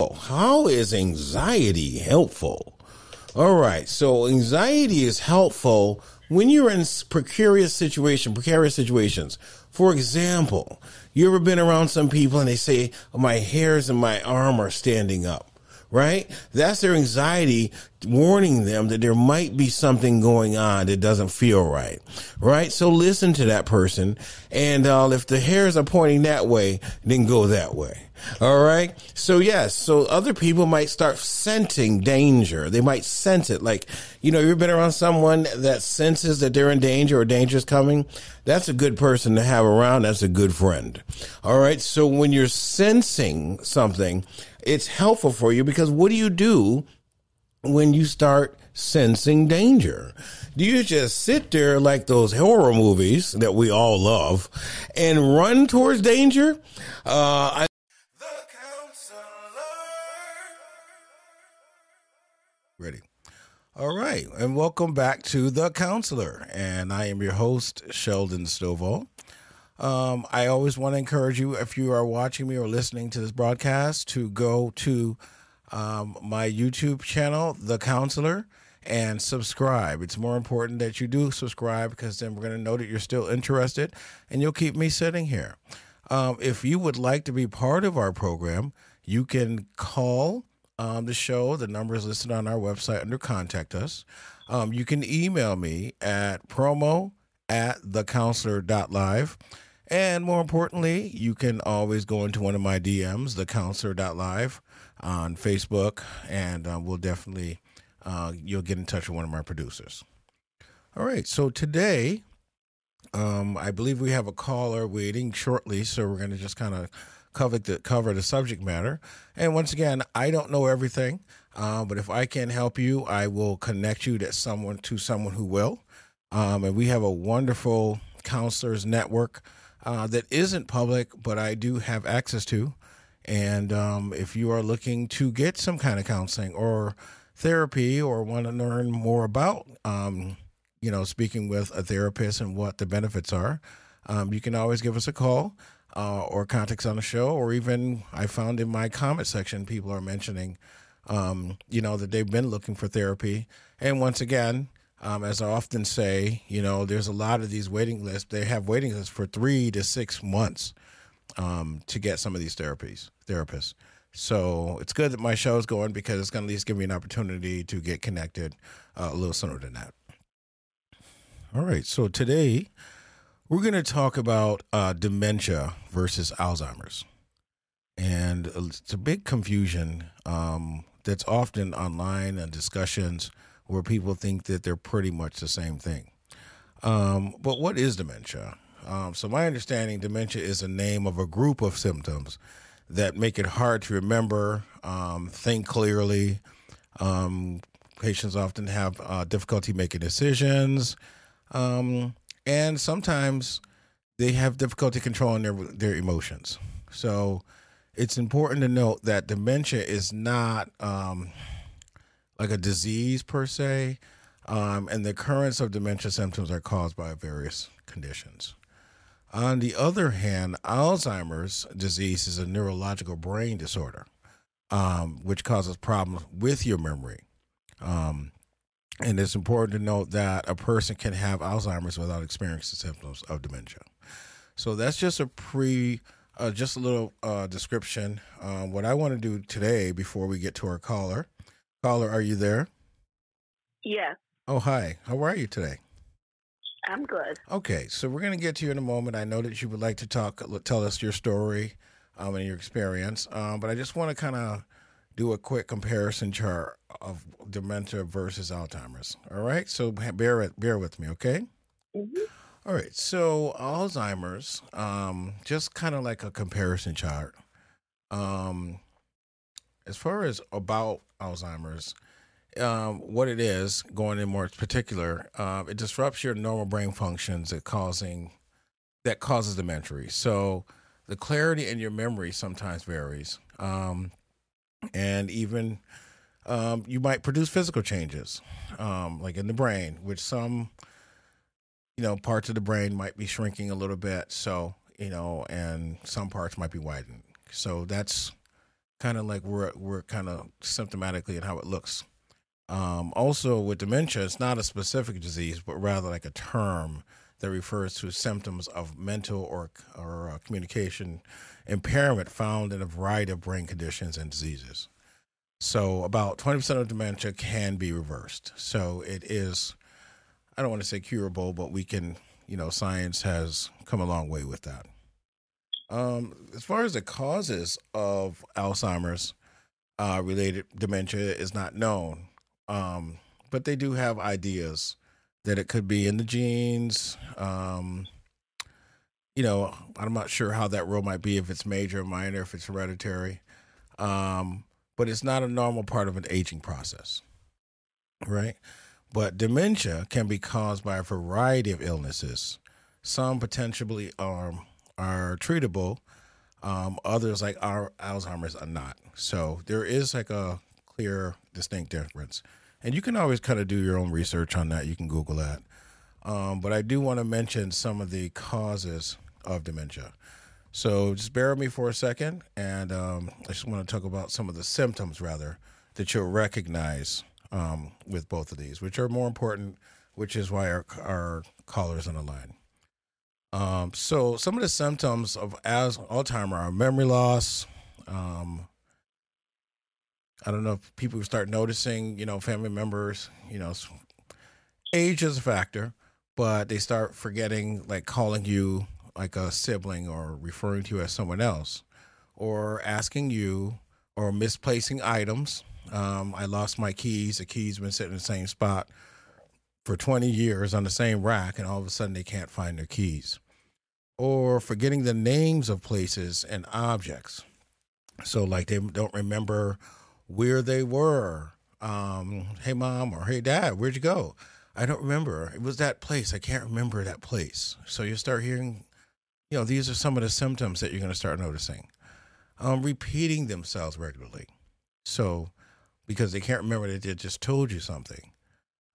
How is anxiety helpful? All right. So anxiety is helpful when you're in precarious situation, precarious situations. For example, you ever been around some people and they say, my hairs and my arm are standing up right? That's their anxiety warning them that there might be something going on that doesn't feel right, right? So listen to that person. And uh, if the hairs are pointing that way, then go that way. All right. So yes. So other people might start sensing danger. They might sense it. Like, you know, you've been around someone that senses that they're in danger or danger is coming. That's a good person to have around. That's a good friend. All right. So when you're sensing something, it's helpful for you because what do you do when you start sensing danger? Do you just sit there like those horror movies that we all love and run towards danger? Uh, I- Ready. All right. And welcome back to The Counselor. And I am your host, Sheldon Stovall. Um, I always want to encourage you, if you are watching me or listening to this broadcast, to go to um, my YouTube channel, The Counselor, and subscribe. It's more important that you do subscribe because then we're going to know that you're still interested and you'll keep me sitting here. Um, if you would like to be part of our program, you can call um, the show. The number is listed on our website under Contact Us. Um, you can email me at promo at thecounselor.live. And more importantly, you can always go into one of my DMs, thecounselor.live on Facebook, and uh, we'll definitely, uh, you'll get in touch with one of my producers. All right, so today, um, I believe we have a caller waiting shortly, so we're going to just kind of cover the, cover the subject matter. And once again, I don't know everything, uh, but if I can help you, I will connect you to someone to someone who will. Um, and we have a wonderful counselors network uh, that isn't public, but I do have access to. And um, if you are looking to get some kind of counseling or therapy or want to learn more about, um, you know, speaking with a therapist and what the benefits are, um, you can always give us a call uh, or contact us on the show. Or even I found in my comment section, people are mentioning, um, you know, that they've been looking for therapy. And once again, um, as I often say, you know, there's a lot of these waiting lists. They have waiting lists for three to six months um, to get some of these therapies, therapists. So it's good that my show is going because it's going to at least give me an opportunity to get connected uh, a little sooner than that. All right. So today we're going to talk about uh, dementia versus Alzheimer's. And it's a big confusion um, that's often online and discussions where people think that they're pretty much the same thing. Um, but what is dementia? Um, so, my understanding, dementia is a name of a group of symptoms that make it hard to remember, um, think clearly. Um, patients often have uh, difficulty making decisions, um, and sometimes they have difficulty controlling their their emotions. So, it's important to note that dementia is not um, like a disease per se, um, and the occurrence of dementia symptoms are caused by various conditions. On the other hand, Alzheimer's disease is a neurological brain disorder, um, which causes problems with your memory. Um, and it's important to note that a person can have Alzheimer's without experiencing symptoms of dementia. So that's just a pre, uh, just a little uh, description. Um, what I want to do today, before we get to our caller, Caller, are you there? Yes. Oh, hi. How are you today? I'm good. Okay, so we're going to get to you in a moment. I know that you would like to talk, tell us your story um, and your experience, um, but I just want to kind of do a quick comparison chart of dementia versus Alzheimer's. All right, so bear bear with me, okay? Mm-hmm. All right, so Alzheimer's, um, just kind of like a comparison chart. Um, as far as about Alzheimer's, um, what it is, going in more particular, uh, it disrupts your normal brain functions that causing that causes dementia. So the clarity in your memory sometimes varies, um, and even um, you might produce physical changes, um, like in the brain, which some you know parts of the brain might be shrinking a little bit. So you know, and some parts might be widening. So that's kind of like we're we're kind of symptomatically and how it looks. Um, also, with dementia, it's not a specific disease, but rather like a term that refers to symptoms of mental or or uh, communication impairment found in a variety of brain conditions and diseases. So, about twenty percent of dementia can be reversed. So, it is. I don't want to say curable, but we can. You know, science has come a long way with that. Um, as far as the causes of Alzheimer's uh, related dementia is not known, um, but they do have ideas that it could be in the genes. Um, you know, I'm not sure how that role might be if it's major or minor, if it's hereditary. Um, but it's not a normal part of an aging process, right? But dementia can be caused by a variety of illnesses. Some potentially are are treatable. Um, others, like our Alzheimer's, are not. So there is like a clear, distinct difference. And you can always kind of do your own research on that. You can Google that. Um, but I do want to mention some of the causes of dementia. So just bear with me for a second, and um, I just want to talk about some of the symptoms, rather, that you'll recognize um, with both of these, which are more important, which is why our, our callers on the line. Um, so some of the symptoms of as Alzheimer are memory loss. Um, I don't know if people start noticing, you know, family members, you know, age is a factor, but they start forgetting, like calling you like a sibling or referring to you as someone else, or asking you or misplacing items. Um, I lost my keys. The keys been sitting in the same spot for 20 years on the same rack, and all of a sudden they can't find their keys or forgetting the names of places and objects. So, like, they don't remember where they were. Um, hey, mom, or hey, dad, where'd you go? I don't remember. It was that place. I can't remember that place. So, you start hearing, you know, these are some of the symptoms that you're going to start noticing. Um, repeating themselves regularly. So, because they can't remember that they just told you something.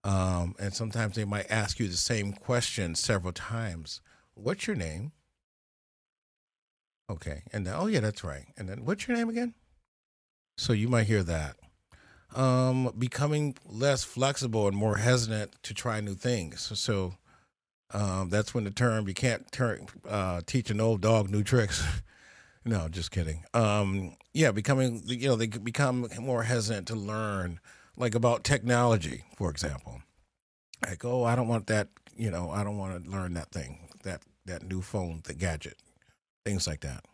Um, and sometimes they might ask you the same question several times what's your name? Okay. And then, oh, yeah, that's right. And then, what's your name again? So you might hear that. Um, becoming less flexible and more hesitant to try new things. So um, that's when the term you can't turn, uh, teach an old dog new tricks. no, just kidding. Um, yeah, becoming, you know, they become more hesitant to learn, like about technology, for example. Like, oh, I don't want that, you know, I don't want to learn that thing that that new phone, the gadget, things like that.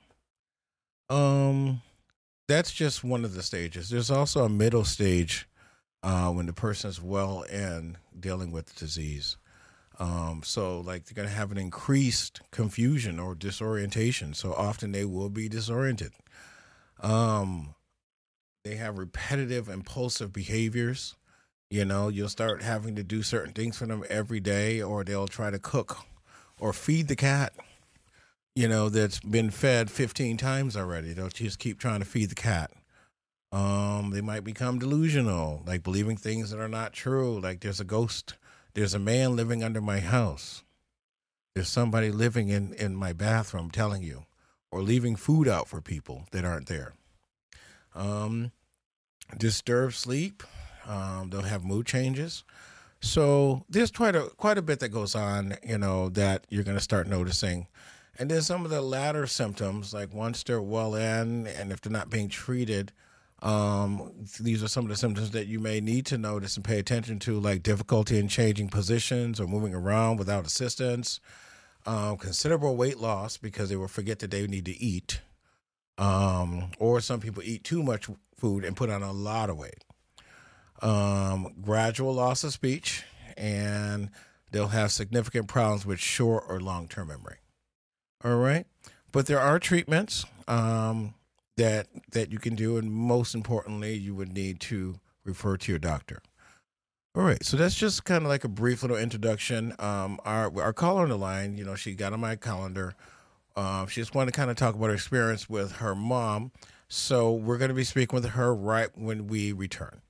Um, that's just one of the stages. There's also a middle stage uh, when the person is well and dealing with the disease. Um, so like they're going to have an increased confusion or disorientation. So often they will be disoriented. Um, they have repetitive impulsive behaviors. You know, you'll start having to do certain things for them every day, or they'll try to cook or feed the cat, you know, that's been fed 15 times already. They'll just keep trying to feed the cat. Um, they might become delusional, like believing things that are not true. Like there's a ghost, there's a man living under my house. There's somebody living in, in my bathroom telling you, or leaving food out for people that aren't there. Um, disturbed sleep. Um, they'll have mood changes. So there's quite a quite a bit that goes on, you know, that you're going to start noticing. And then some of the latter symptoms, like once they're well in, and if they're not being treated, um, these are some of the symptoms that you may need to notice and pay attention to, like difficulty in changing positions or moving around without assistance, um, considerable weight loss because they will forget that they need to eat, um, or some people eat too much food and put on a lot of weight um, gradual loss of speech, and they'll have significant problems with short or long term memory. All right, but there are treatments um, that that you can do, and most importantly, you would need to refer to your doctor. All right, so that's just kind of like a brief little introduction. Um, our our caller on the line, you know, she got on my calendar. Uh, she just wanted to kind of talk about her experience with her mom. So we're going to be speaking with her right when we return.